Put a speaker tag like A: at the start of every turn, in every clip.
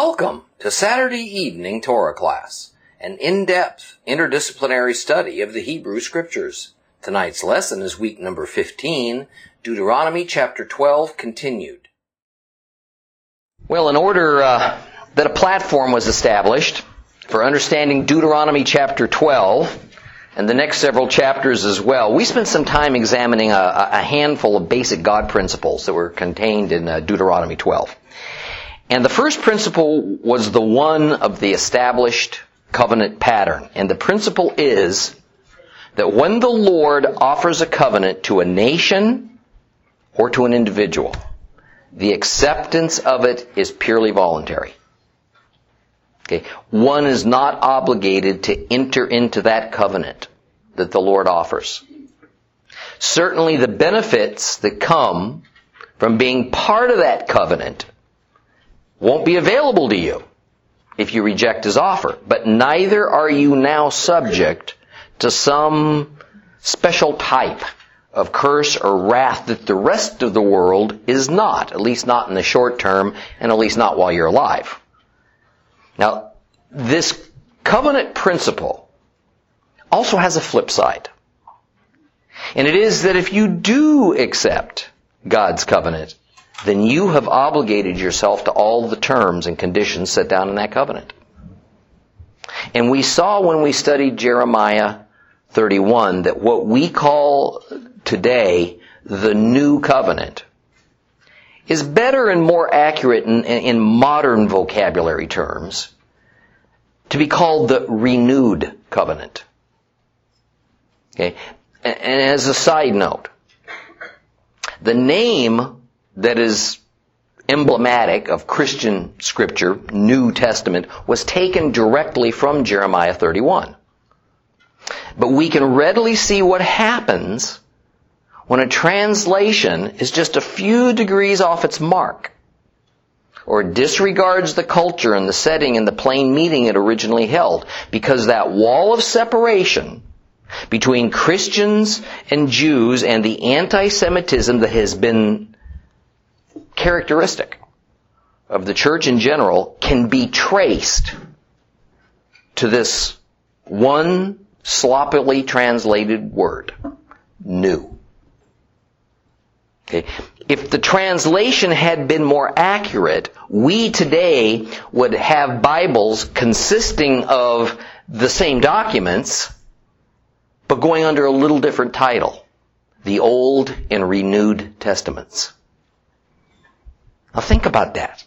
A: Welcome to Saturday Evening Torah Class, an in-depth interdisciplinary study of the Hebrew Scriptures. Tonight's lesson is week number 15, Deuteronomy chapter 12 continued.
B: Well, in order uh, that a platform was established for understanding Deuteronomy chapter 12 and the next several chapters as well, we spent some time examining a, a handful of basic God principles that were contained in uh, Deuteronomy 12. And the first principle was the one of the established covenant pattern. And the principle is that when the Lord offers a covenant to a nation or to an individual, the acceptance of it is purely voluntary. Okay. One is not obligated to enter into that covenant that the Lord offers. Certainly the benefits that come from being part of that covenant won't be available to you if you reject his offer. But neither are you now subject to some special type of curse or wrath that the rest of the world is not, at least not in the short term, and at least not while you're alive. Now, this covenant principle also has a flip side. And it is that if you do accept God's covenant, then you have obligated yourself to all the terms and conditions set down in that covenant. And we saw when we studied Jeremiah 31 that what we call today the new covenant is better and more accurate in, in modern vocabulary terms to be called the renewed covenant. Okay? And as a side note, the name that is emblematic of Christian scripture, New Testament, was taken directly from Jeremiah 31. But we can readily see what happens when a translation is just a few degrees off its mark or disregards the culture and the setting and the plain meaning it originally held because that wall of separation between Christians and Jews and the anti-Semitism that has been characteristic of the church in general can be traced to this one sloppily translated word, new. Okay. If the translation had been more accurate, we today would have Bibles consisting of the same documents, but going under a little different title. The Old and Renewed Testaments. Now think about that.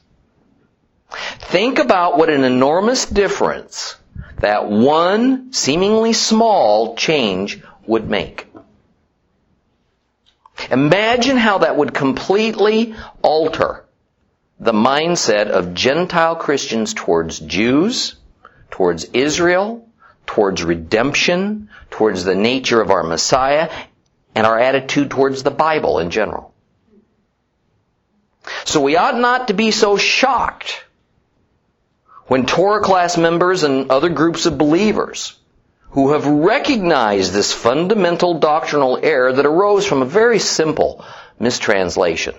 B: Think about what an enormous difference that one seemingly small change would make. Imagine how that would completely alter the mindset of Gentile Christians towards Jews, towards Israel, towards redemption, towards the nature of our Messiah, and our attitude towards the Bible in general. So we ought not to be so shocked when Torah class members and other groups of believers who have recognized this fundamental doctrinal error that arose from a very simple mistranslation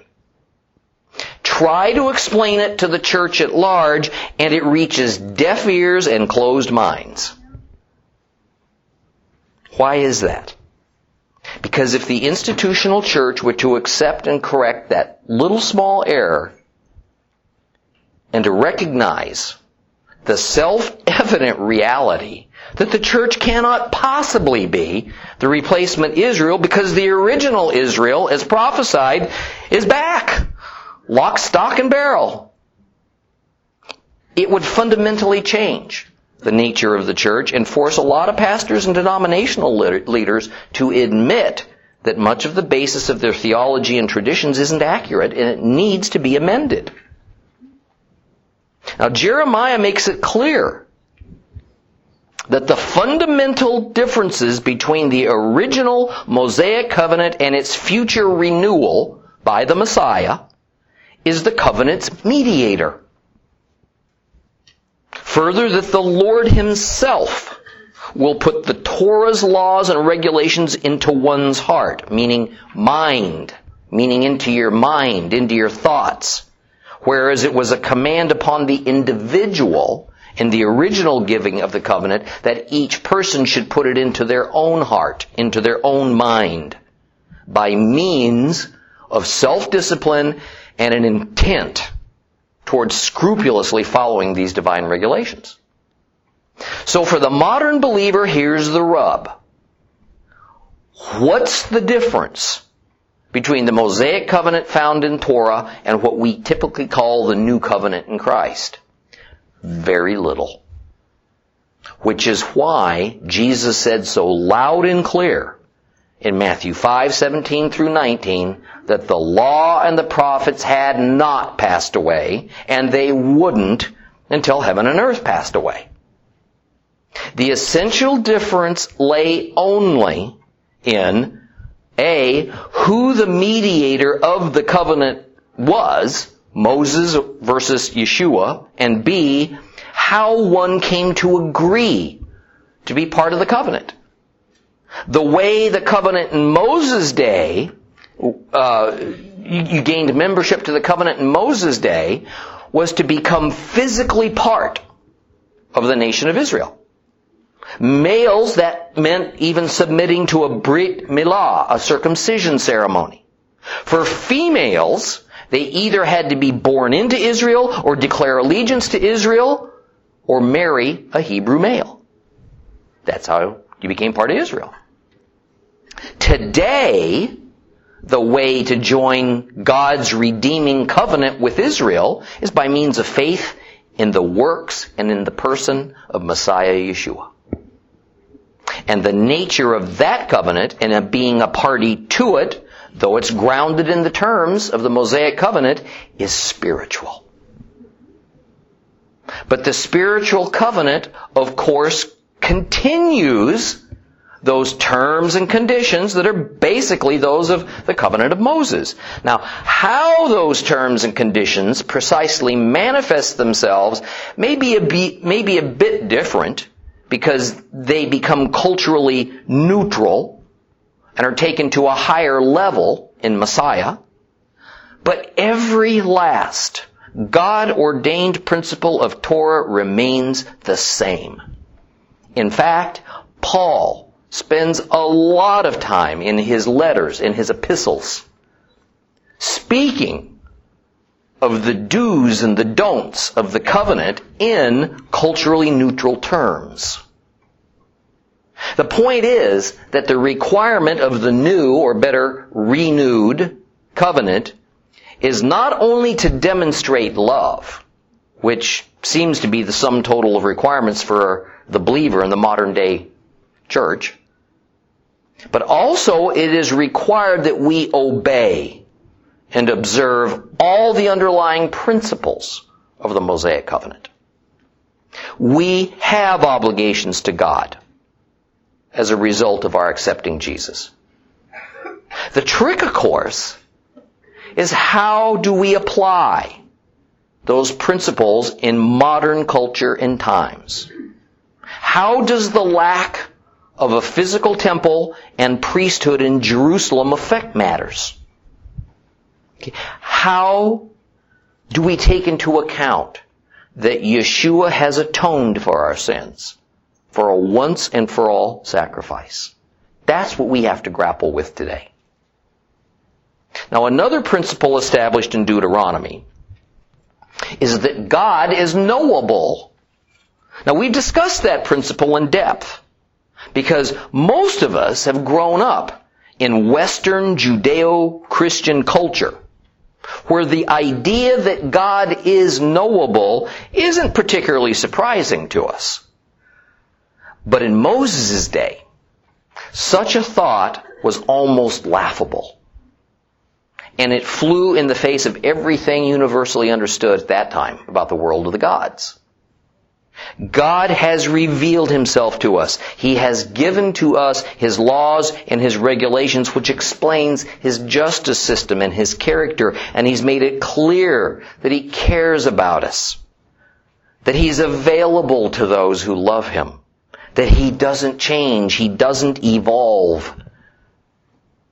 B: try to explain it to the church at large and it reaches deaf ears and closed minds. Why is that? Because if the institutional church were to accept and correct that little small error and to recognize the self-evident reality that the church cannot possibly be the replacement Israel because the original Israel, as prophesied, is back. Lock, stock, and barrel. It would fundamentally change the nature of the church and force a lot of pastors and denominational leaders to admit that much of the basis of their theology and traditions isn't accurate and it needs to be amended. Now Jeremiah makes it clear that the fundamental differences between the original Mosaic covenant and its future renewal by the Messiah is the covenant's mediator. Further, that the Lord Himself will put the Torah's laws and regulations into one's heart, meaning mind, meaning into your mind, into your thoughts. Whereas it was a command upon the individual in the original giving of the covenant that each person should put it into their own heart, into their own mind, by means of self-discipline and an intent towards scrupulously following these divine regulations. So for the modern believer, here's the rub. What's the difference between the Mosaic covenant found in Torah and what we typically call the new covenant in Christ? Very little. Which is why Jesus said so loud and clear in Matthew 5, 17 through 19 that the law and the prophets had not passed away and they wouldn't until heaven and earth passed away. The essential difference lay only in A, who the mediator of the covenant was, Moses versus Yeshua, and B, how one came to agree to be part of the covenant. The way the covenant in Moses' day, uh, you, gained membership to the covenant in Moses' day, was to become physically part of the nation of Israel. Males, that meant even submitting to a Brit Milah, a circumcision ceremony. For females, they either had to be born into Israel or declare allegiance to Israel or marry a Hebrew male. That's how you became part of Israel. Today, the way to join God's redeeming covenant with Israel is by means of faith in the works and in the person of Messiah Yeshua. And the nature of that covenant and of being a party to it, though it's grounded in the terms of the Mosaic covenant, is spiritual. But the spiritual covenant, of course, continues those terms and conditions that are basically those of the covenant of Moses. Now, how those terms and conditions precisely manifest themselves may be a, be, may be a bit different because they become culturally neutral and are taken to a higher level in Messiah. But every last God ordained principle of Torah remains the same. In fact, Paul spends a lot of time in his letters, in his epistles, speaking of the do's and the don'ts of the covenant in culturally neutral terms. The point is that the requirement of the new, or better, renewed covenant is not only to demonstrate love, which seems to be the sum total of requirements for the believer in the modern day church, but also it is required that we obey and observe all the underlying principles of the Mosaic covenant. We have obligations to God as a result of our accepting Jesus. The trick, of course, is how do we apply those principles in modern culture and times? How does the lack of a physical temple and priesthood in Jerusalem affect matters? How do we take into account that Yeshua has atoned for our sins for a once and for all sacrifice? That's what we have to grapple with today. Now another principle established in Deuteronomy is that God is knowable. Now we've discussed that principle in depth because most of us have grown up in Western Judeo-Christian culture where the idea that God is knowable isn't particularly surprising to us. But in Moses' day, such a thought was almost laughable. And it flew in the face of everything universally understood at that time about the world of the gods. God has revealed himself to us. He has given to us his laws and his regulations which explains his justice system and his character and he's made it clear that he cares about us. That he's available to those who love him. That he doesn't change. He doesn't evolve.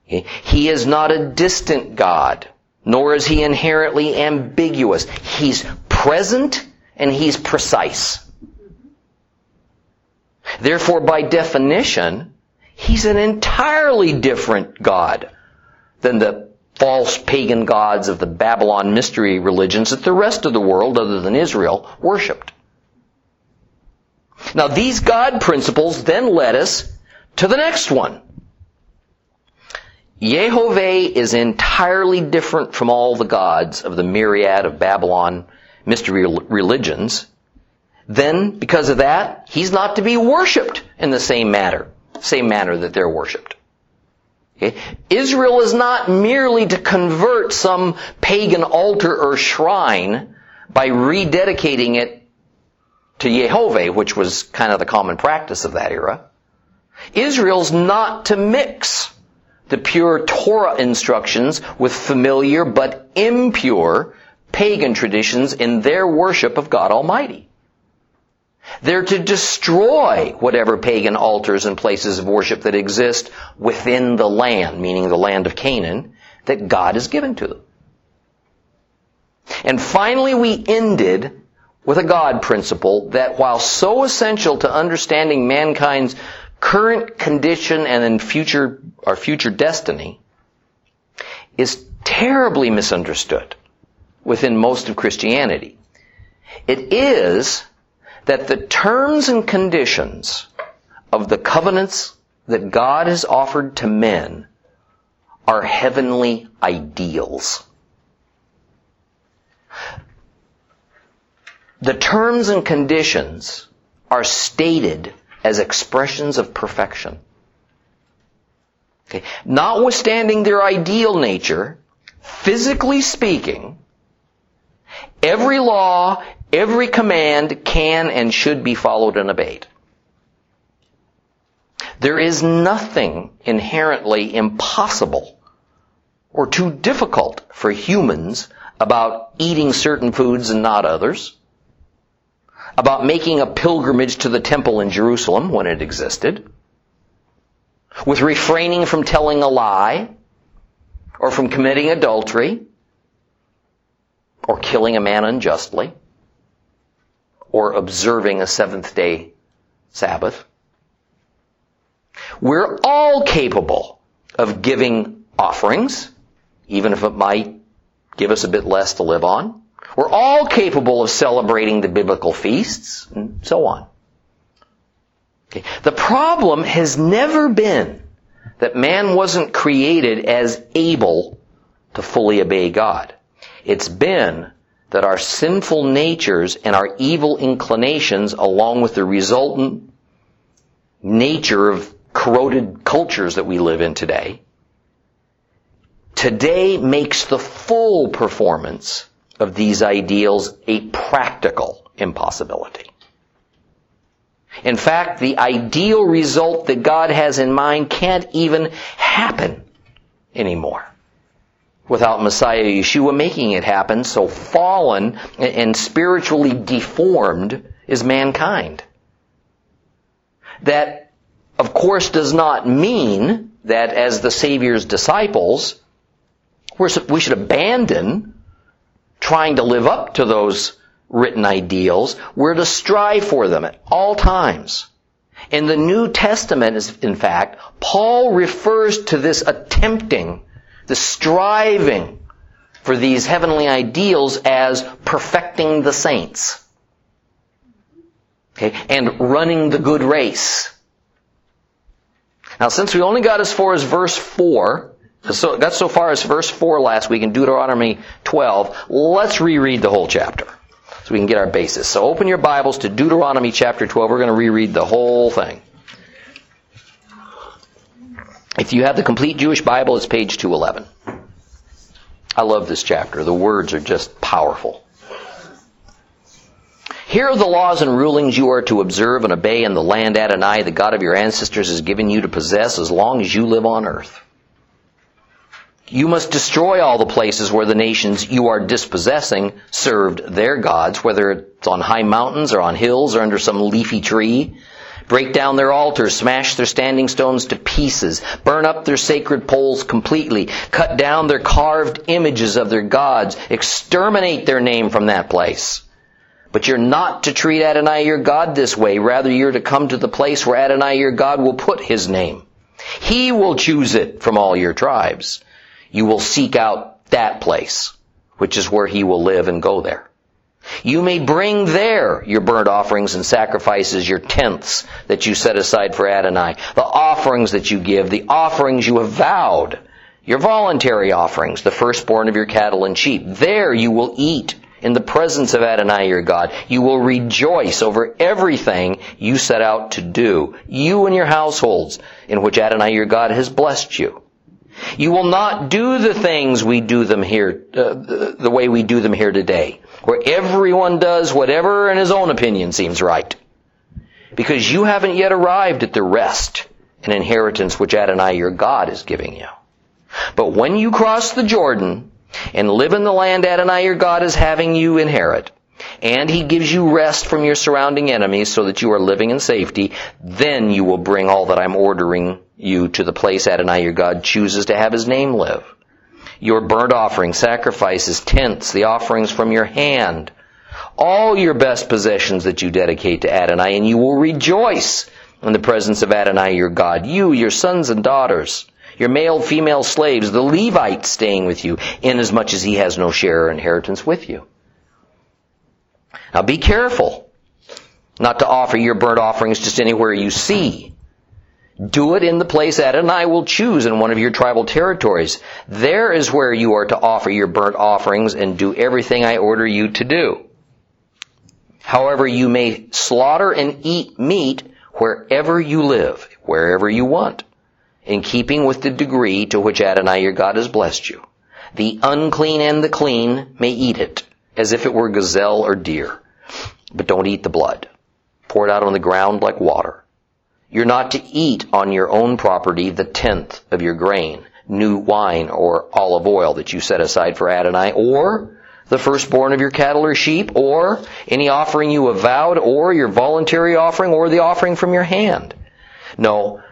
B: He is not a distant God nor is he inherently ambiguous. He's present and he's precise. Therefore, by definition, he's an entirely different God than the false pagan gods of the Babylon mystery religions that the rest of the world, other than Israel, worshipped. Now, these God principles then led us to the next one. Yehovah is entirely different from all the gods of the myriad of Babylon mystery religions. Then, because of that, he's not to be worshipped in the same manner, same manner that they're worshipped. Okay? Israel is not merely to convert some pagan altar or shrine by rededicating it to Yehovah, which was kind of the common practice of that era. Israel's not to mix the pure Torah instructions with familiar but impure pagan traditions in their worship of God Almighty. They're to destroy whatever pagan altars and places of worship that exist within the land, meaning the land of Canaan, that God has given to them. And finally we ended with a God principle that while so essential to understanding mankind's current condition and in future, our future destiny, is terribly misunderstood within most of Christianity. It is that the terms and conditions of the covenants that God has offered to men are heavenly ideals. The terms and conditions are stated as expressions of perfection. Okay. Notwithstanding their ideal nature, physically speaking, every law, every command can and should be followed and obeyed. There is nothing inherently impossible or too difficult for humans about eating certain foods and not others about making a pilgrimage to the temple in Jerusalem when it existed, with refraining from telling a lie, or from committing adultery, or killing a man unjustly, or observing a seventh day Sabbath. We're all capable of giving offerings, even if it might give us a bit less to live on. We're all capable of celebrating the biblical feasts and so on. Okay. The problem has never been that man wasn't created as able to fully obey God. It's been that our sinful natures and our evil inclinations along with the resultant nature of corroded cultures that we live in today today makes the full performance of these ideals a practical impossibility. In fact, the ideal result that God has in mind can't even happen anymore without Messiah Yeshua making it happen, so fallen and spiritually deformed is mankind. That, of course, does not mean that as the Savior's disciples, we should abandon trying to live up to those written ideals. We're to strive for them at all times. In the New Testament, in fact, Paul refers to this attempting, the striving for these heavenly ideals as perfecting the saints. Okay, and running the good race. Now, since we only got as far as verse 4, so got so far as verse 4 last week in Deuteronomy 12. Let's reread the whole chapter so we can get our basis. So open your Bibles to Deuteronomy chapter 12. We're going to reread the whole thing. If you have the complete Jewish Bible, it's page 211. I love this chapter. The words are just powerful. Here are the laws and rulings you are to observe and obey in the land Adonai, the God of your ancestors, has given you to possess as long as you live on earth. You must destroy all the places where the nations you are dispossessing served their gods, whether it's on high mountains or on hills or under some leafy tree. Break down their altars, smash their standing stones to pieces, burn up their sacred poles completely, cut down their carved images of their gods, exterminate their name from that place. But you're not to treat Adonai your God this way. Rather, you're to come to the place where Adonai your God will put his name. He will choose it from all your tribes. You will seek out that place, which is where he will live and go there. You may bring there your burnt offerings and sacrifices, your tenths that you set aside for Adonai, the offerings that you give, the offerings you have vowed, your voluntary offerings, the firstborn of your cattle and sheep. There you will eat in the presence of Adonai your God. You will rejoice over everything you set out to do, you and your households, in which Adonai your God has blessed you. You will not do the things we do them here, uh, the way we do them here today, where everyone does whatever in his own opinion seems right. Because you haven't yet arrived at the rest and inheritance which Adonai your God is giving you. But when you cross the Jordan and live in the land Adonai your God is having you inherit, and he gives you rest from your surrounding enemies so that you are living in safety, then you will bring all that I'm ordering you to the place Adonai your God chooses to have his name live. Your burnt offerings, sacrifices, tenths, the offerings from your hand, all your best possessions that you dedicate to Adonai, and you will rejoice in the presence of Adonai your God. You, your sons and daughters, your male, female slaves, the Levite staying with you, inasmuch as he has no share or inheritance with you. Now be careful not to offer your burnt offerings just anywhere you see. Do it in the place Adonai will choose in one of your tribal territories. There is where you are to offer your burnt offerings and do everything I order you to do. However, you may slaughter and eat meat wherever you live, wherever you want, in keeping with the degree to which Adonai your God has blessed you. The unclean and the clean may eat it, as if it were gazelle or deer. But don't eat the blood. Pour it out on the ground like water. You're not to eat on your own property the tenth of your grain, new wine or olive oil that you set aside for Adonai, or the firstborn of your cattle or sheep, or any offering you have vowed, or your voluntary offering, or the offering from your hand. No,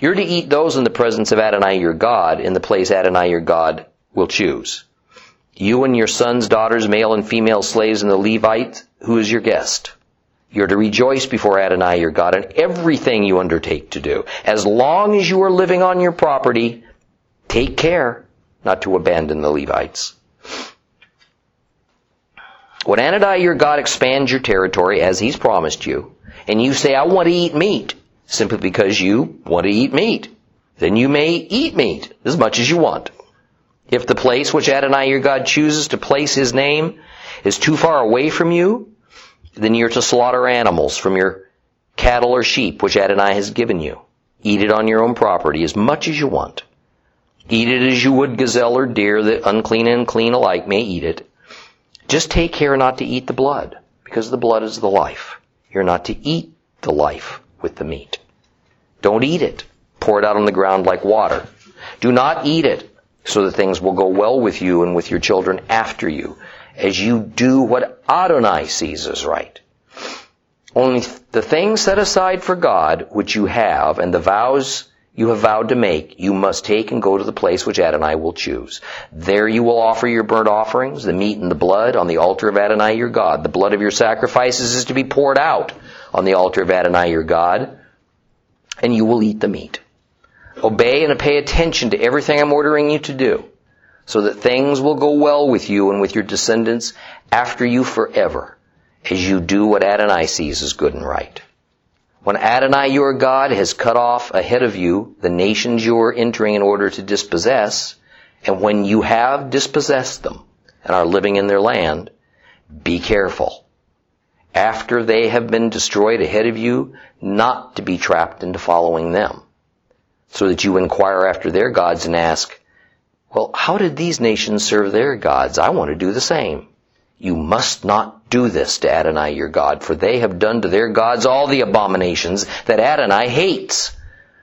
B: you're to eat those in the presence of Adonai your God, in the place Adonai your God will choose. You and your sons, daughters, male and female slaves, and the Levite, who is your guest. You're to rejoice before Adonai your God in everything you undertake to do. As long as you are living on your property, take care not to abandon the Levites. When Adonai your God expands your territory as he's promised you, and you say, I want to eat meat, simply because you want to eat meat, then you may eat meat as much as you want. If the place which Adonai your God chooses to place his name is too far away from you, then you're to slaughter animals from your cattle or sheep which Adonai has given you. Eat it on your own property as much as you want. Eat it as you would gazelle or deer, that unclean and clean alike may eat it. Just take care not to eat the blood, because the blood is the life. You're not to eat the life with the meat. Don't eat it. Pour it out on the ground like water. Do not eat it, so that things will go well with you and with your children after you, as you do what Adonai sees as right. Only the things set aside for God which you have and the vows you have vowed to make, you must take and go to the place which Adonai will choose. There you will offer your burnt offerings, the meat and the blood, on the altar of Adonai your God. The blood of your sacrifices is to be poured out on the altar of Adonai your God, and you will eat the meat. Obey and pay attention to everything I'm ordering you to do, so that things will go well with you and with your descendants after you forever, as you do what Adonai sees as good and right. When Adonai your God has cut off ahead of you the nations you are entering in order to dispossess, and when you have dispossessed them and are living in their land, be careful. After they have been destroyed ahead of you, not to be trapped into following them, so that you inquire after their gods and ask, well, how did these nations serve their gods? I want to do the same. You must not do this to Adonai your God, for they have done to their gods all the abominations that Adonai hates.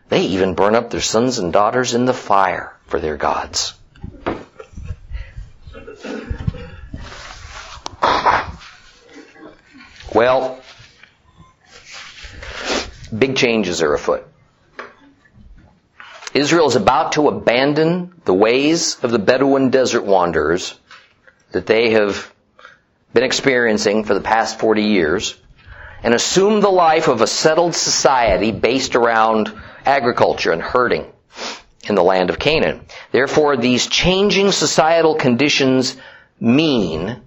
B: They even burn up their sons and daughters in the fire for their gods. Well, big changes are afoot. Israel is about to abandon the ways of the Bedouin desert wanderers that they have been experiencing for the past 40 years and assume the life of a settled society based around agriculture and herding in the land of Canaan. Therefore, these changing societal conditions mean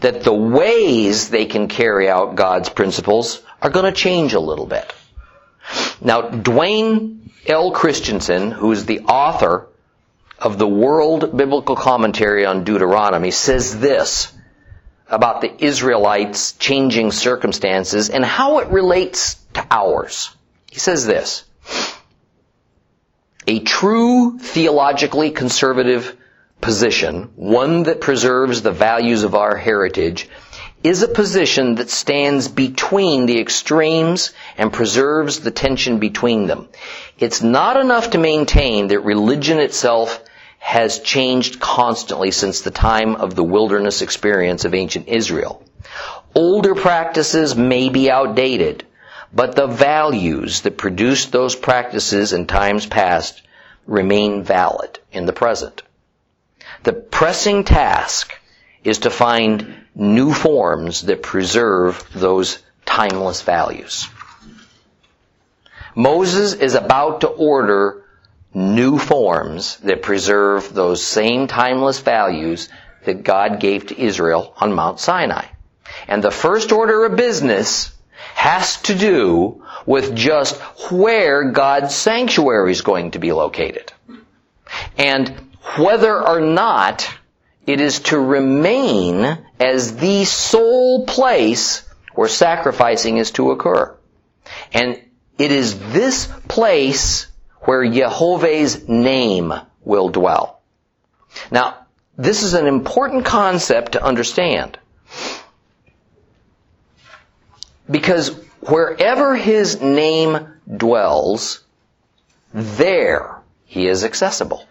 B: that the ways they can carry out God's principles are going to change a little bit. Now, Duane L. Christensen, who's the author of the Word Biblical Commentary on Deuteronomy, says this about the Israelites' changing circumstances and how it relates to ours. He says this. A true theologically conservative position, one that preserves the values of our heritage, is a position that stands between the extremes and preserves the tension between them. It's not enough to maintain that religion itself has changed constantly since the time of the wilderness experience of ancient Israel. Older practices may be outdated, but the values that produced those practices in times past remain valid in the present. The pressing task is to find new forms that preserve those timeless values. Moses is about to order new forms that preserve those same timeless values that God gave to Israel on Mount Sinai. And the first order of business has to do with just where God's sanctuary is going to be located. And whether or not it is to remain as the sole place where sacrificing is to occur. And it is this place where Yehovah's name will dwell. Now, this is an important concept to understand. Because wherever his name dwells, there he is accessible.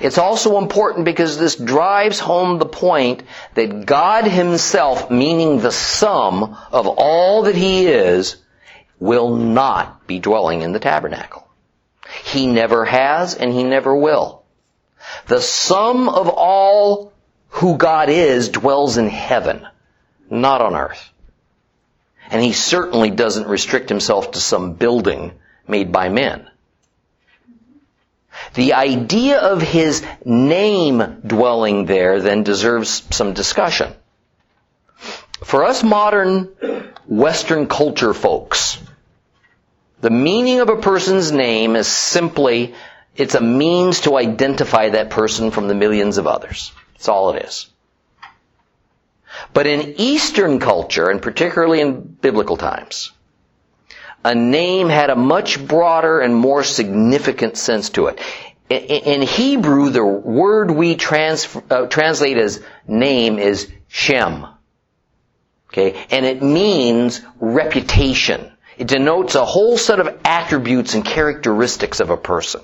B: It's also important because this drives home the point that God himself, meaning the sum of all that he is, will not be dwelling in the tabernacle. He never has and he never will. The sum of all who God is dwells in heaven, not on earth. And he certainly doesn't restrict himself to some building made by men. The idea of his name dwelling there then deserves some discussion. For us modern Western culture folks, the meaning of a person's name is simply, it's a means to identify that person from the millions of others. That's all it is. But in Eastern culture, and particularly in biblical times, a name had a much broader and more significant sense to it. In Hebrew, the word we trans, uh, translate as name is Shem. Okay? And it means reputation. It denotes a whole set of attributes and characteristics of a person.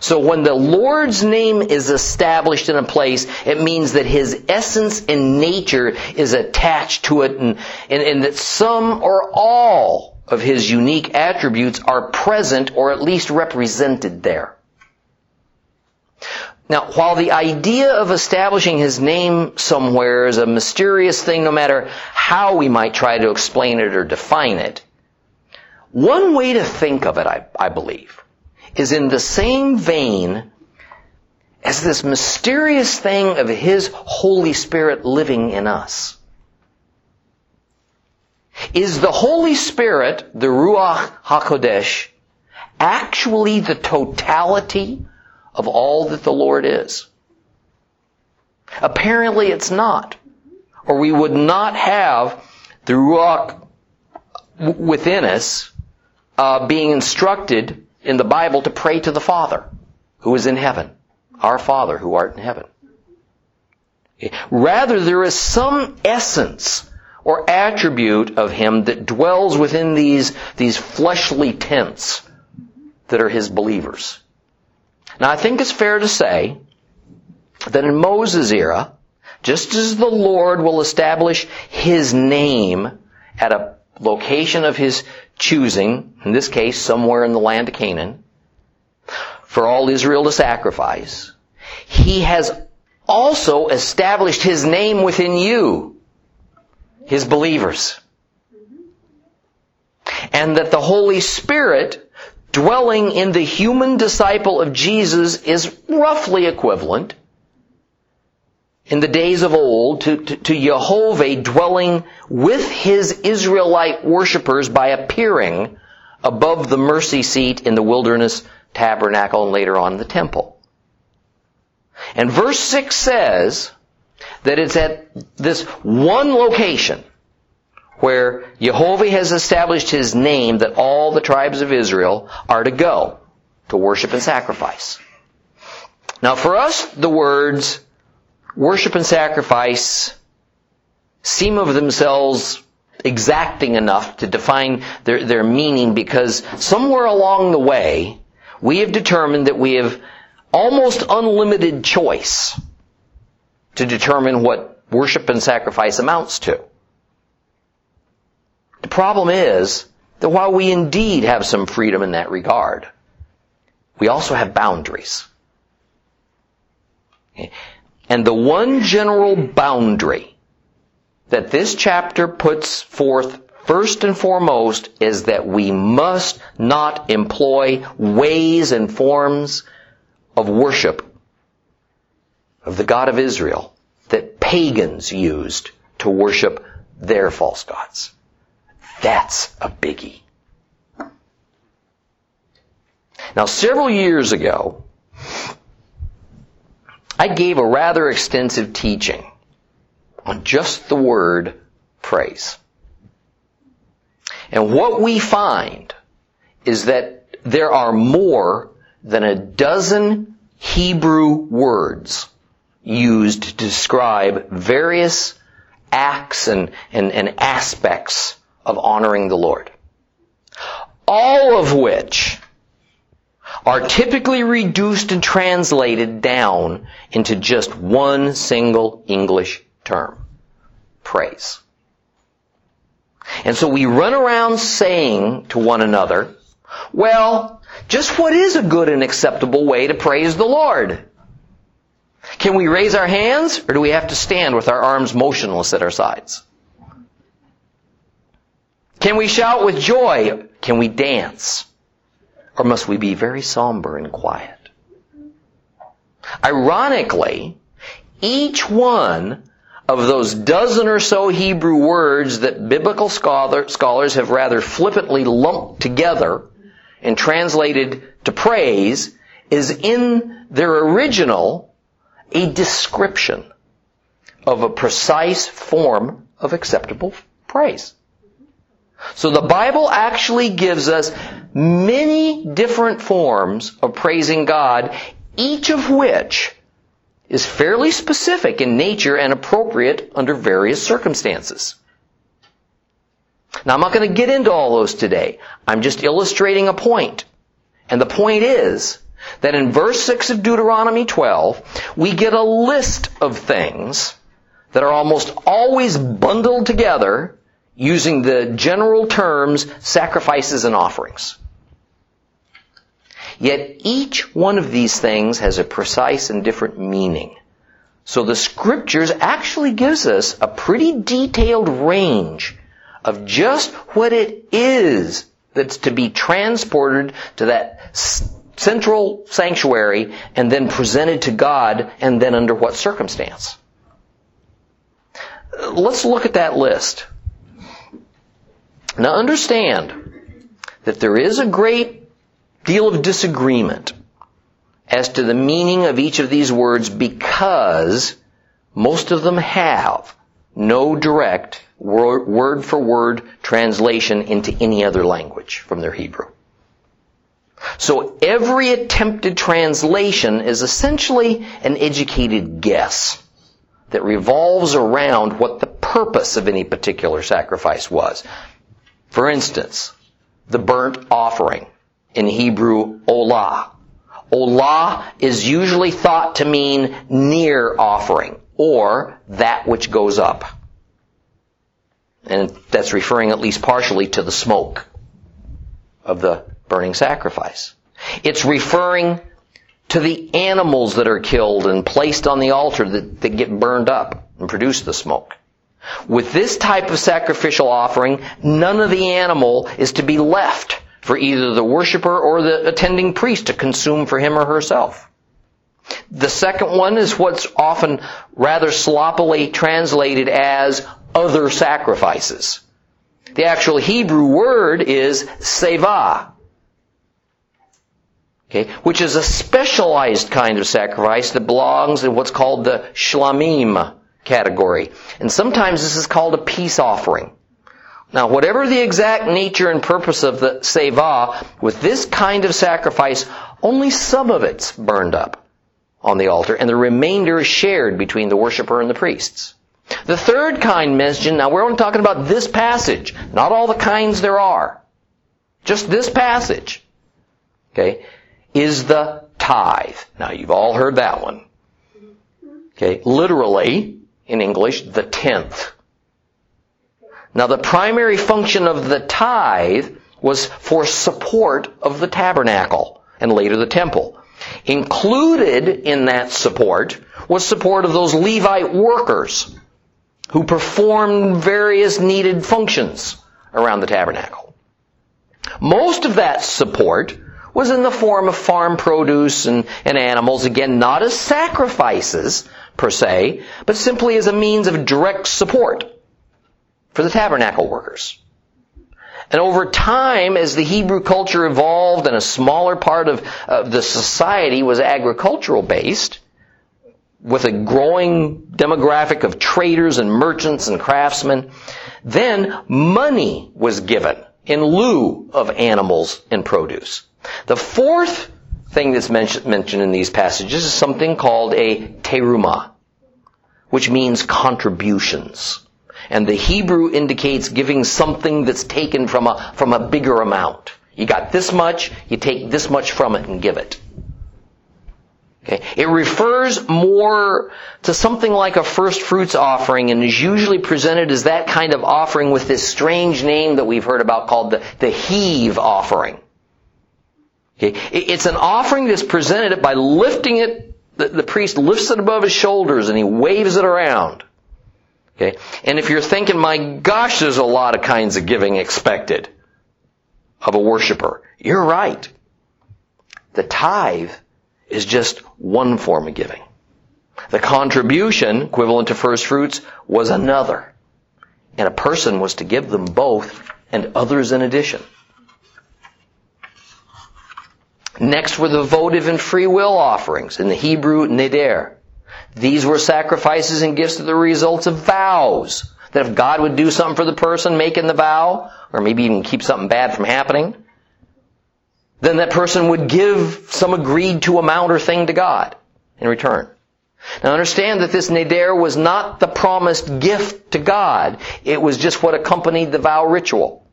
B: So when the Lord's name is established in a place, it means that His essence and nature is attached to it and, and, and that some or all of His unique attributes are present or at least represented there. Now, while the idea of establishing his name somewhere is a mysterious thing no matter how we might try to explain it or define it, one way to think of it, I, I believe, is in the same vein as this mysterious thing of His Holy Spirit living in us. Is the Holy Spirit, the Ruach HaKodesh, actually the totality of all that the Lord is? Apparently it's not. Or we would not have the Ruach within us uh, being instructed in the Bible to pray to the Father who is in heaven. Our Father who art in heaven. Rather, there is some essence or attribute of Him that dwells within these, these fleshly tents that are His believers. Now I think it's fair to say that in Moses' era, just as the Lord will establish His name at a location of his choosing, in this case somewhere in the land of Canaan, for all Israel to sacrifice, he has also established his name within you, his believers. And that the Holy Spirit dwelling in the human disciple of Jesus is roughly equivalent in the days of old to, to, to Yehovah dwelling with his Israelite worshippers by appearing above the mercy seat in the wilderness tabernacle and later on the temple. And verse 6 says that it's at this one location where Yehovah has established his name that all the tribes of Israel are to go to worship and sacrifice. Now for us, the words worship and sacrifice seem of themselves exacting enough to define their, their meaning because somewhere along the way, we have determined that we have almost unlimited choice to determine what worship and sacrifice amounts to. The problem is that while we indeed have some freedom in that regard, we also have boundaries. And the one general boundary that this chapter puts forth first and foremost is that we must not employ ways and forms of worship of the God of Israel that pagans used to worship their false gods. That's a biggie. Now several years ago, I gave a rather extensive teaching on just the word praise. And what we find is that there are more than a dozen Hebrew words used to describe various acts and, and, and aspects of honoring the Lord. All of which are typically reduced and translated down into just one single English term. Praise. And so we run around saying to one another, well, just what is a good and acceptable way to praise the Lord? Can we raise our hands or do we have to stand with our arms motionless at our sides? Can we shout with joy? Can we dance? Or must we be very somber and quiet? Ironically, each one of those dozen or so Hebrew words that biblical scholar, scholars have rather flippantly lumped together and translated to praise is in their original a description of a precise form of acceptable praise. So the Bible actually gives us many different forms of praising God, each of which is fairly specific in nature and appropriate under various circumstances. Now I'm not going to get into all those today. I'm just illustrating a point. And the point is that in verse 6 of Deuteronomy 12, we get a list of things that are almost always bundled together using the general terms sacrifices and offerings. Yet each one of these things has a precise and different meaning. So the scriptures actually gives us a pretty detailed range of just what it is that's to be transported to that central sanctuary and then presented to God and then under what circumstance. Let's look at that list. Now understand that there is a great deal of disagreement as to the meaning of each of these words because most of them have no direct word for word translation into any other language from their Hebrew. So every attempted translation is essentially an educated guess that revolves around what the purpose of any particular sacrifice was. For instance, the burnt offering in Hebrew, olah. Olah is usually thought to mean near offering or that which goes up. And that's referring at least partially to the smoke of the burning sacrifice. It's referring to the animals that are killed and placed on the altar that, that get burned up and produce the smoke. With this type of sacrificial offering, none of the animal is to be left for either the worshiper or the attending priest to consume for him or herself. The second one is what's often rather sloppily translated as other sacrifices. The actual Hebrew word is zevach. Okay, which is a specialized kind of sacrifice that belongs in what's called the shlamim category. And sometimes this is called a peace offering. Now, whatever the exact nature and purpose of the zevach, with this kind of sacrifice, only some of it's burned up on the altar, and the remainder is shared between the worshiper and the priests. The third kind mentioned, now we're only talking about this passage, not all the kinds there are. Just this passage. Okay, is the tithe. Now you've all heard that one. Okay, literally, in English, the tenth. Now the primary function of the tithe was for support of the tabernacle and later the temple. Included in that support was support of those Levite workers who performed various needed functions around the tabernacle. Most of that support was in the form of farm produce and, and animals, again, not as sacrifices per se, but simply as a means of direct support for the tabernacle workers. And over time, as the Hebrew culture evolved and a smaller part of, of the society was agricultural based, with a growing demographic of traders and merchants and craftsmen, then money was given in lieu of animals and produce. The fourth thing that's mentioned in these passages is something called a teruma, which means contributions. And the Hebrew indicates giving something that's taken from a, from a bigger amount. You got this much, you take this much from it and give it. Okay. It refers more to something like a first fruits offering and is usually presented as that kind of offering with this strange name that we've heard about called the, the heave offering. Okay. It's an offering that's presented by lifting it, the, the priest lifts it above his shoulders and he waves it around. Okay? And if you're thinking, my gosh, there's a lot of kinds of giving expected of a worshiper, you're right. The tithe is just one form of giving. The contribution, equivalent to first fruits, was another. And a person was to give them both and others in addition. Next were the votive and free will offerings in the Hebrew neder. These were sacrifices and gifts that were results of vows. That if God would do something for the person making the vow, or maybe even keep something bad from happening, then that person would give some agreed to amount or thing to God in return. Now understand that this neder was not the promised gift to God. It was just what accompanied the vow ritual.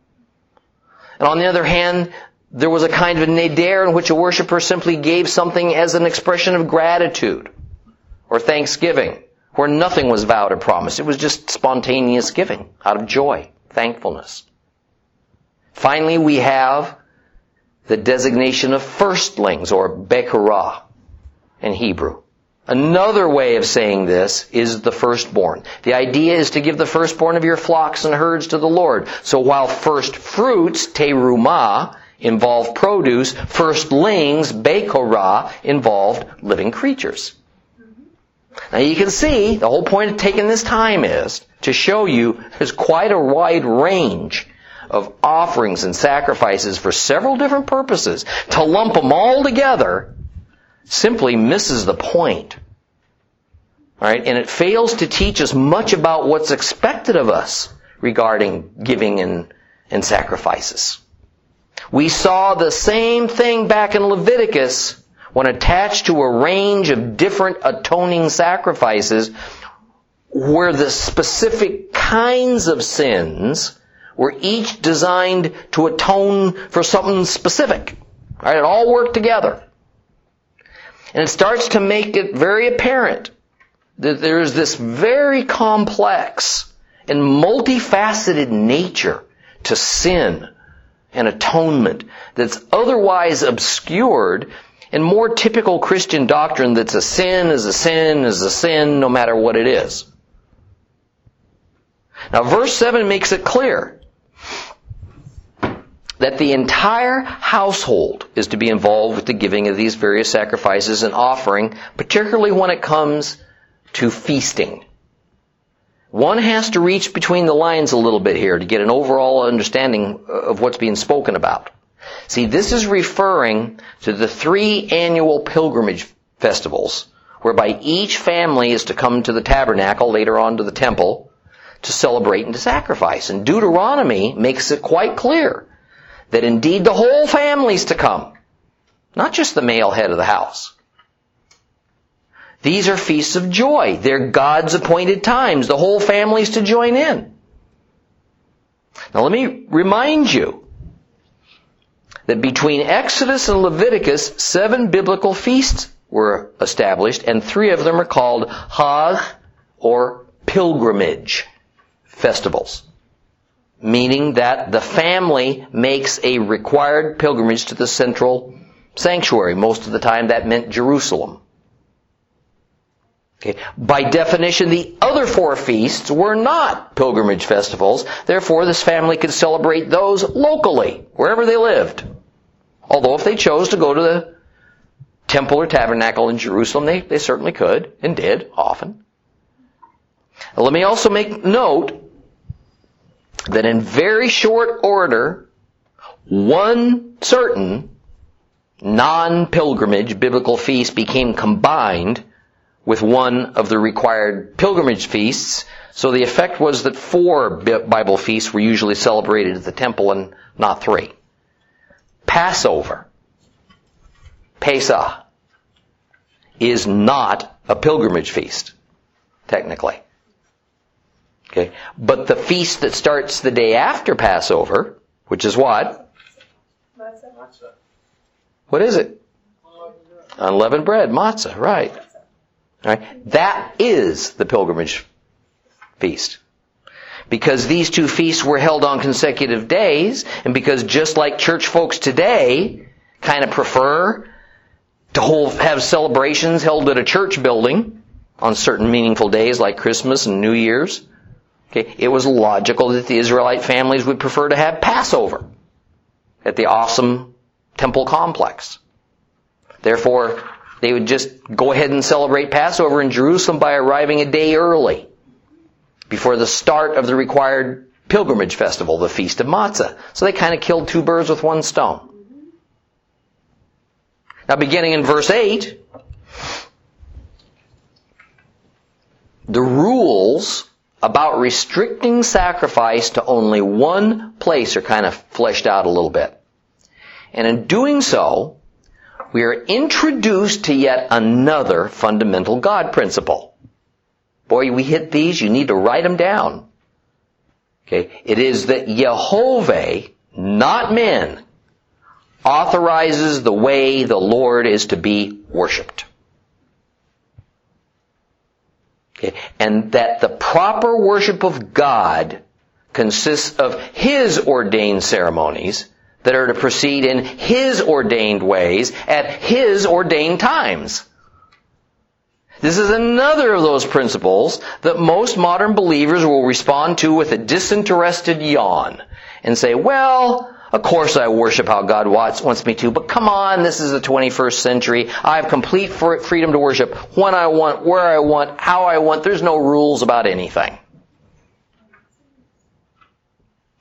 B: And on the other hand, there was a kind of neder in which a worshiper simply gave something as an expression of gratitude or thanksgiving, where nothing was vowed or promised. It was just spontaneous giving out of joy, thankfulness. Finally, we have the designation of firstlings or bekorah in Hebrew. Another way of saying this is the firstborn. The idea is to give the firstborn of your flocks and herds to the Lord. So while first fruits, teruma, involve produce, firstlings, bekorah, involved living creatures. Now you can see the whole point of taking this time is to show you there's quite a wide range of offerings and sacrifices for several different purposes. To lump them all together simply misses the point. Alright, and it fails to teach us much about what's expected of us regarding giving and, and sacrifices. We saw the same thing back in Leviticus when attached to a range of different atoning sacrifices where the specific kinds of sins were each designed to atone for something specific. Right? It all worked together. And it starts to make it very apparent that there is this very complex and multifaceted nature to sin and atonement that's otherwise obscured in more typical Christian doctrine that's a sin is a sin is a sin no matter what it is. Now verse 7 makes it clear that the entire household is to be involved with the giving of these various sacrifices and offering, particularly when it comes to feasting. One has to reach between the lines a little bit here to get an overall understanding of what's being spoken about. See, this is referring to the three annual pilgrimage festivals, whereby each family is to come to the tabernacle, later on to the temple, to celebrate and to sacrifice. And Deuteronomy makes it quite clear that indeed the whole family's to come, not just the male head of the house. These are feasts of joy. They're God's appointed times. The whole family's to join in. Now let me remind you that between Exodus and Leviticus, seven biblical feasts were established, and three of them are called Hag or pilgrimage festivals meaning that the family makes a required pilgrimage to the central sanctuary. Most of the time that meant Jerusalem. Okay. By definition, the other four feasts were not pilgrimage festivals. Therefore, this family could celebrate those locally, wherever they lived. Although if they chose to go to the temple or tabernacle in Jerusalem, they, they certainly could and did often. Let me also make note that in very short order, one certain non-pilgrimage biblical feast became combined with one of the required pilgrimage feasts. So the effect was that four Bible feasts were usually celebrated at the temple and not three. Passover, Pesach, is not a pilgrimage feast, technically. Okay. But the feast that starts the day after Passover, which is what? Matzah. What is it? Unleavened bread, matzah, right. Right. That is the pilgrimage feast. Because these two feasts were held on consecutive days, and because just like church folks today kind of prefer to hold, have celebrations held at a church building on certain meaningful days like Christmas and New Year's, Okay, it was logical that the Israelite families would prefer to have Passover at the awesome temple complex. Therefore, they would just go ahead and celebrate Passover in Jerusalem by arriving a day early before the start of the required pilgrimage festival, the Feast of Matzah. So they kind of killed two birds with one stone. Now beginning in verse 8, the rules about restricting sacrifice to only one place are kind of fleshed out a little bit. And in doing so, we are introduced to yet another fundamental God principle. Boy, we hit these, you need to write them down. Okay, it is that Yehovah, not men, authorizes the way the Lord is to be worshipped. Okay? And that the proper worship of God consists of His ordained ceremonies that are to proceed in His ordained ways at His ordained times. This is another of those principles that most modern believers will respond to with a disinterested yawn and say, well, of course I worship how God wants me to, but come on, this is the 21st century. I have complete freedom to worship when I want, where I want, how I want. There's no rules about anything.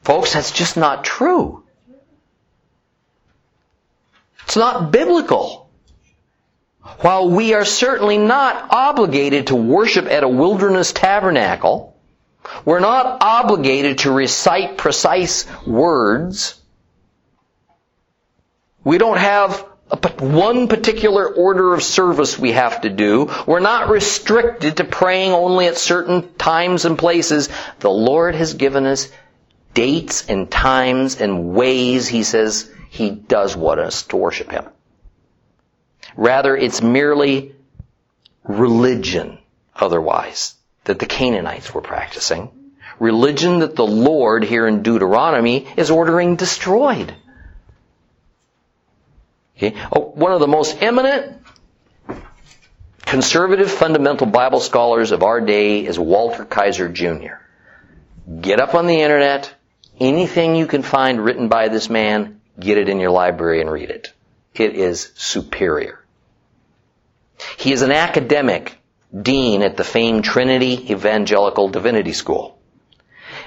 B: Folks, that's just not true. It's not biblical. While we are certainly not obligated to worship at a wilderness tabernacle, we're not obligated to recite precise words we don't have one particular order of service we have to do. We're not restricted to praying only at certain times and places. The Lord has given us dates and times and ways He says He does want us to worship Him. Rather, it's merely religion otherwise that the Canaanites were practicing religion that the Lord here in Deuteronomy is ordering destroyed. Okay? Oh, one of the most eminent conservative fundamental Bible scholars of our day is Walter Kaiser Jr. Get up on the internet, anything you can find written by this man, get it in your library and read it. It is superior. He is an academic dean at the famed Trinity Evangelical Divinity School.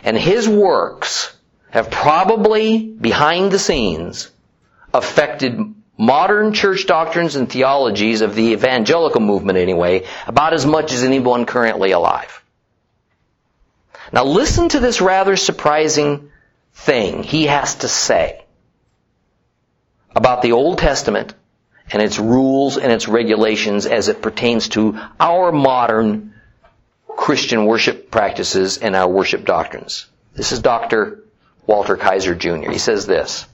B: And his works have probably, behind the scenes, affected modern church doctrines and theologies of the evangelical movement anyway, about as much as anyone currently alive. Now listen to this rather surprising thing he has to say about the Old Testament and its rules and its regulations as it pertains to our modern Christian worship practices and our worship doctrines. This is Dr. Walter Kaiser Jr. He says this.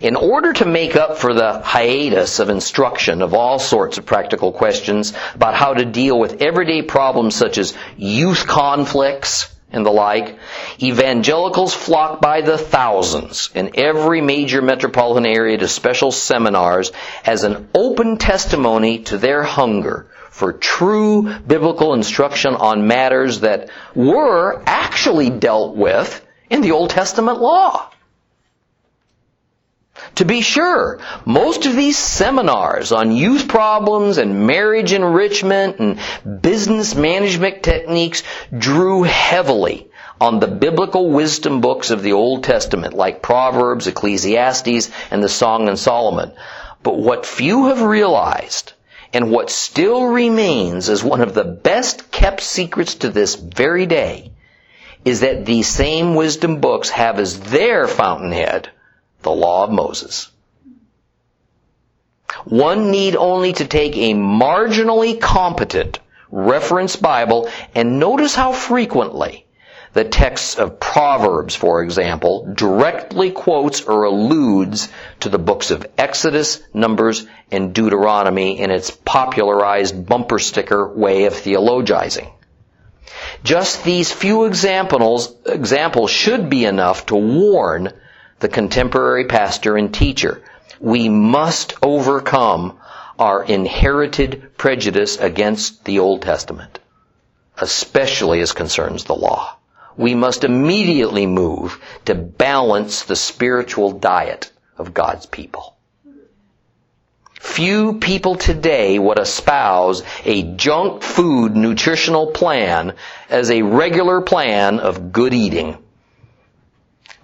B: In order to make up for the hiatus of instruction of all sorts of practical questions about how to deal with everyday problems such as youth conflicts and the like, evangelicals flock by the thousands in every major metropolitan area to special seminars as an open testimony to their hunger for true biblical instruction on matters that were actually dealt with in the Old Testament law. To be sure, most of these seminars on youth problems and marriage enrichment and business management techniques drew heavily on the biblical wisdom books of the Old Testament like Proverbs, Ecclesiastes, and the Song of Solomon. But what few have realized and what still remains as one of the best kept secrets to this very day is that these same wisdom books have as their fountainhead the law of Moses. One need only to take a marginally competent reference Bible and notice how frequently the texts of Proverbs, for example, directly quotes or alludes to the books of Exodus, Numbers, and Deuteronomy in its popularized bumper sticker way of theologizing. Just these few examples, examples should be enough to warn the contemporary pastor and teacher. We must overcome our inherited prejudice against the Old Testament, especially as concerns the law. We must immediately move to balance the spiritual diet of God's people. Few people today would espouse a junk food nutritional plan as a regular plan of good eating.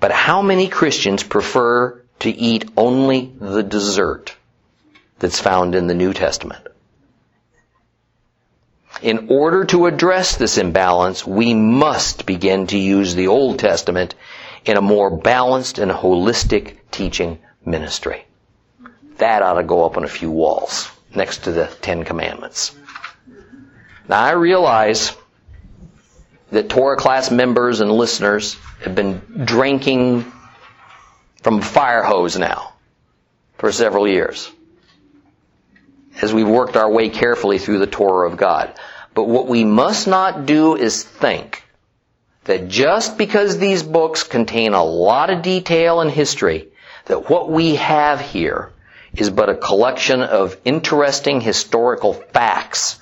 B: But how many Christians prefer to eat only the dessert that's found in the New Testament? In order to address this imbalance, we must begin to use the Old Testament in a more balanced and holistic teaching ministry. That ought to go up on a few walls next to the Ten Commandments. Now I realize that Torah class members and listeners have been drinking from a fire hose now for several years as we've worked our way carefully through the Torah of God. But what we must not do is think that just because these books contain a lot of detail and history, that what we have here is but a collection of interesting historical facts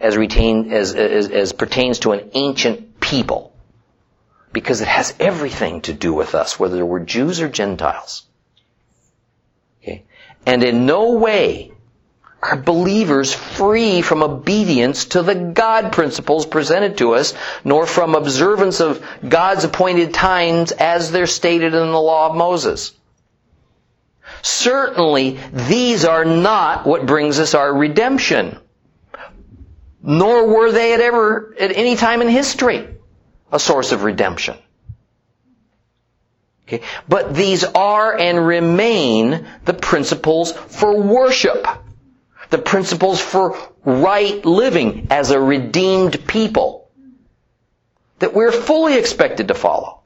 B: as, as, as, as pertains to an ancient people. Because it has everything to do with us, whether we're Jews or Gentiles. Okay? And in no way are believers free from obedience to the God principles presented to us, nor from observance of God's appointed times as they're stated in the law of Moses. Certainly, these are not what brings us our redemption nor were they at ever, at any time in history, a source of redemption. Okay? But these are and remain the principles for worship. The principles for right living as a redeemed people. That we're fully expected to follow.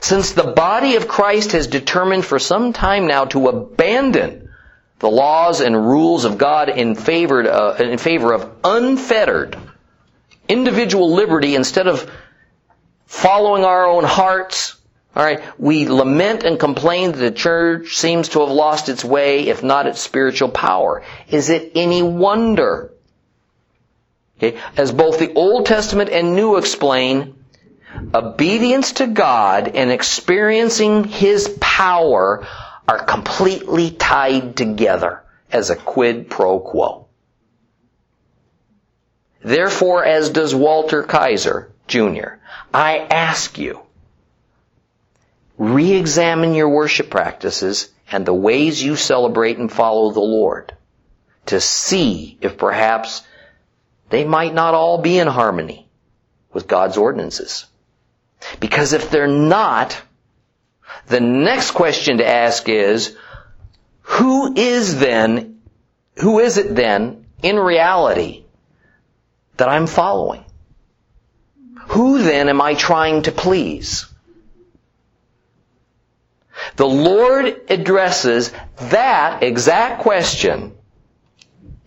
B: Since the body of Christ has determined for some time now to abandon the laws and rules of God in favor, uh, in favor of unfettered individual liberty instead of following our own hearts. All right, we lament and complain that the church seems to have lost its way, if not its spiritual power. Is it any wonder? Okay, as both the Old Testament and New explain, obedience to God and experiencing His power are completely tied together as a quid pro quo. Therefore, as does Walter Kaiser Jr., I ask you, re-examine your worship practices and the ways you celebrate and follow the Lord to see if perhaps they might not all be in harmony with God's ordinances. Because if they're not, the next question to ask is, who is then, who is it then, in reality, that I'm following? Who then am I trying to please? The Lord addresses that exact question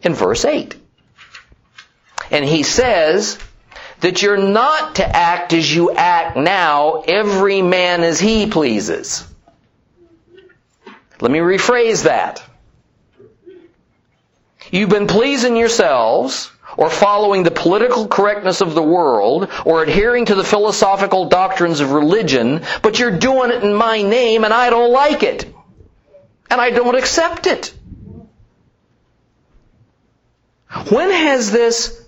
B: in verse 8. And He says that you're not to act as you act now, every man as he pleases. Let me rephrase that. You've been pleasing yourselves, or following the political correctness of the world, or adhering to the philosophical doctrines of religion, but you're doing it in my name and I don't like it. And I don't accept it. When has this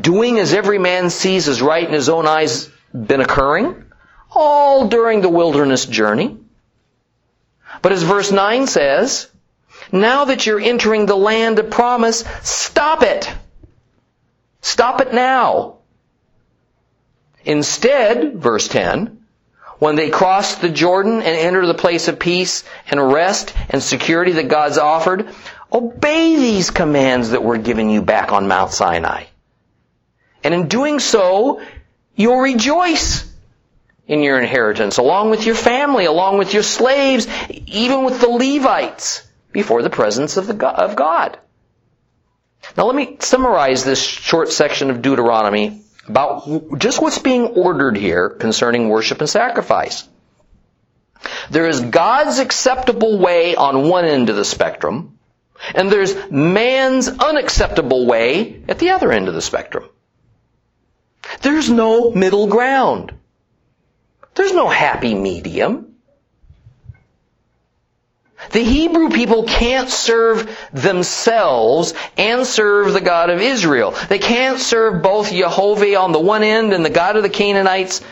B: doing as every man sees as right in his own eyes been occurring? All during the wilderness journey. But as verse 9 says, now that you're entering the land of promise, stop it. Stop it now. Instead, verse 10, when they cross the Jordan and enter the place of peace and rest and security that God's offered, obey these commands that were given you back on Mount Sinai. And in doing so, you'll rejoice in your inheritance, along with your family, along with your slaves, even with the Levites, before the presence of, the of God. Now let me summarize this short section of Deuteronomy about just what's being ordered here concerning worship and sacrifice. There is God's acceptable way on one end of the spectrum, and there's man's unacceptable way at the other end of the spectrum. There's no middle ground. There's no happy medium. The Hebrew people can't serve themselves and serve the God of Israel. They can't serve both Yehovah on the one end and the God of the Canaanites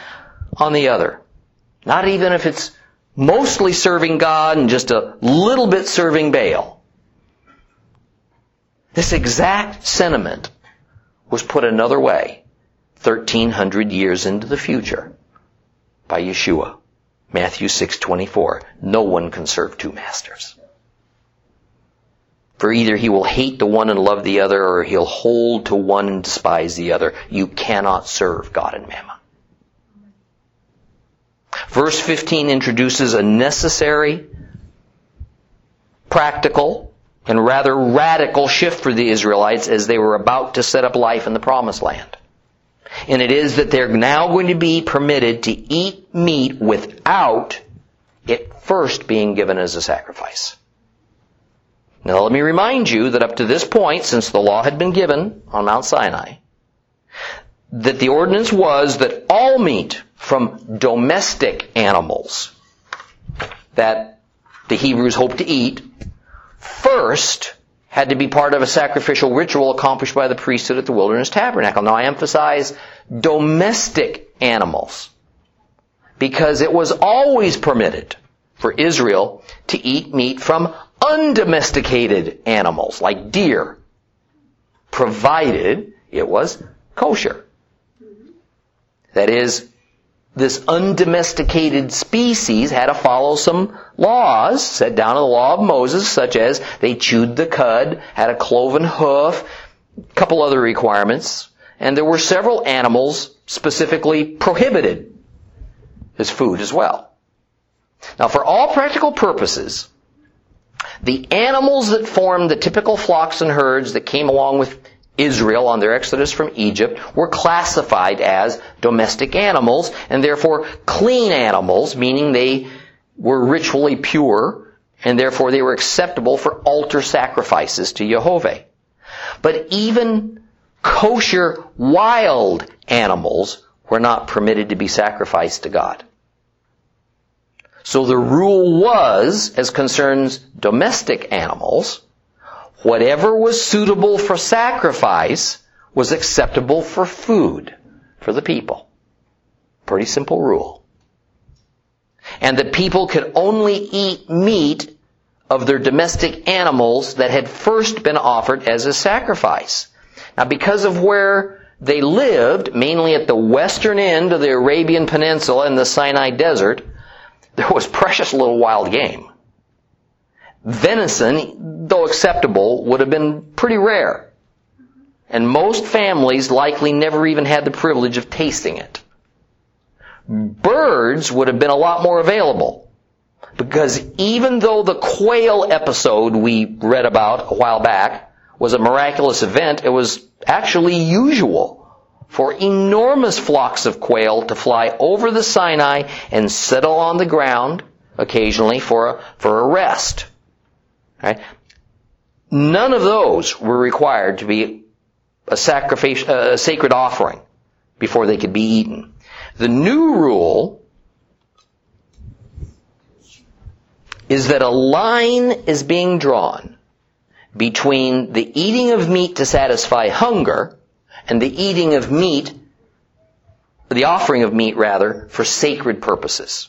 B: on the other. Not even if it's mostly serving God and just a little bit serving Baal. This exact sentiment was put another way 1300 years into the future by Yeshua. Matthew 6:24. No one can serve two masters. For either he will hate the one and love the other, or he'll hold to one and despise the other. You cannot serve God and Mammon. Verse 15 introduces a necessary, practical, and rather radical shift for the Israelites as they were about to set up life in the promised land and it is that they're now going to be permitted to eat meat without it first being given as a sacrifice. Now let me remind you that up to this point, since the law had been given on Mount Sinai, that the ordinance was that all meat from domestic animals that the Hebrews hoped to eat first had to be part of a sacrificial ritual accomplished by the priesthood at the wilderness tabernacle. Now I emphasize domestic animals because it was always permitted for Israel to eat meat from undomesticated animals like deer, provided it was kosher. That is, this undomesticated species had to follow some laws set down in the law of Moses, such as they chewed the cud, had a cloven hoof, a couple other requirements, and there were several animals specifically prohibited as food as well. Now for all practical purposes, the animals that formed the typical flocks and herds that came along with Israel on their exodus from Egypt were classified as domestic animals and therefore clean animals, meaning they were ritually pure and therefore they were acceptable for altar sacrifices to Yehovah. But even kosher wild animals were not permitted to be sacrificed to God. So the rule was, as concerns domestic animals, whatever was suitable for sacrifice was acceptable for food for the people. Pretty simple rule. And that people could only eat meat of their domestic animals that had first been offered as a sacrifice. Now because of where they lived, mainly at the western end of the Arabian Peninsula in the Sinai Desert, there was precious little wild game. Venison, though acceptable, would have been pretty rare. And most families likely never even had the privilege of tasting it. Birds would have been a lot more available. Because even though the quail episode we read about a while back was a miraculous event, it was actually usual for enormous flocks of quail to fly over the Sinai and settle on the ground occasionally for a, for a rest. Right? None of those were required to be a sacrifice, a sacred offering before they could be eaten. The new rule is that a line is being drawn between the eating of meat to satisfy hunger and the eating of meat, the offering of meat rather, for sacred purposes.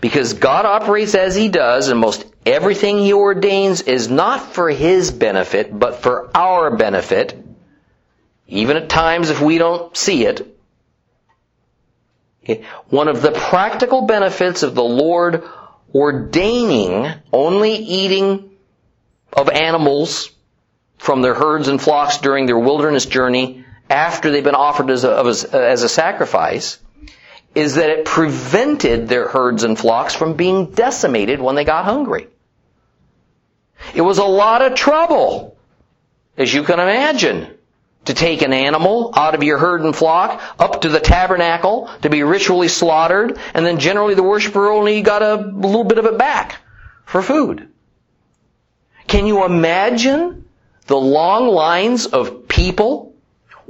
B: Because God operates as He does, and most everything He ordains is not for His benefit, but for our benefit, even at times if we don't see it. One of the practical benefits of the Lord ordaining only eating of animals from their herds and flocks during their wilderness journey after they've been offered as a, as a sacrifice is that it prevented their herds and flocks from being decimated when they got hungry. It was a lot of trouble, as you can imagine, to take an animal out of your herd and flock up to the tabernacle to be ritually slaughtered, and then generally the worshiper only got a little bit of it back for food. Can you imagine the long lines of people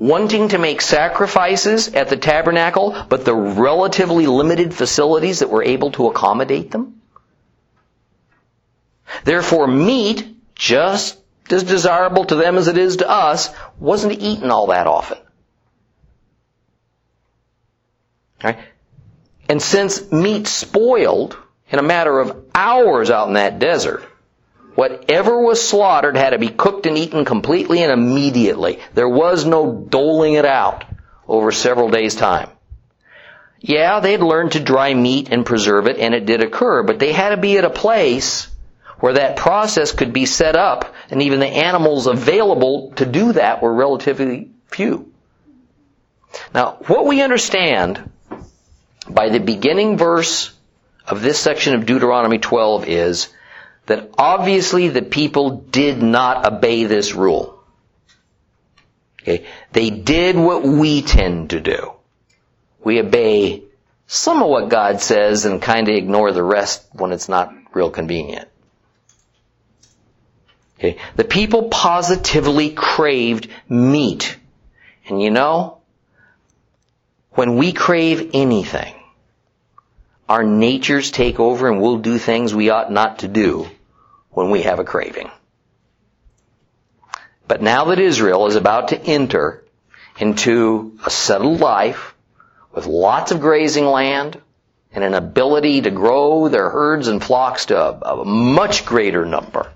B: wanting to make sacrifices at the tabernacle, but the relatively limited facilities that were able to accommodate them? Therefore, meat, just as desirable to them as it is to us, wasn't eaten all that often. And since meat spoiled in a matter of hours out in that desert, Whatever was slaughtered had to be cooked and eaten completely and immediately. There was no doling it out over several days' time. Yeah, they'd learned to dry meat and preserve it, and it did occur, but they had to be at a place where that process could be set up, and even the animals available to do that were relatively few. Now, what we understand by the beginning verse of this section of Deuteronomy 12 is that obviously the people did not obey this rule. Okay? They did what we tend to do. We obey some of what God says and kind of ignore the rest when it's not real convenient. Okay? The people positively craved meat. And you know, when we crave anything, our natures take over and we'll do things we ought not to do when we have a craving. But now that Israel is about to enter into a settled life with lots of grazing land and an ability to grow their herds and flocks to a, a much greater number,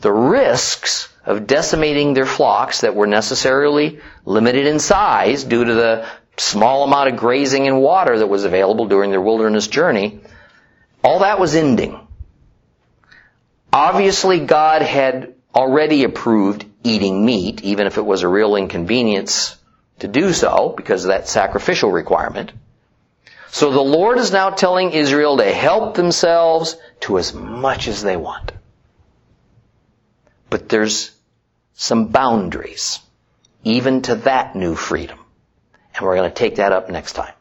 B: the risks of decimating their flocks that were necessarily limited in size due to the small amount of grazing and water that was available during their wilderness journey, all that was ending. Obviously God had already approved eating meat, even if it was a real inconvenience to do so because of that sacrificial requirement. So the Lord is now telling Israel to help themselves to as much as they want. But there's some boundaries, even to that new freedom. And we're going to take that up next time.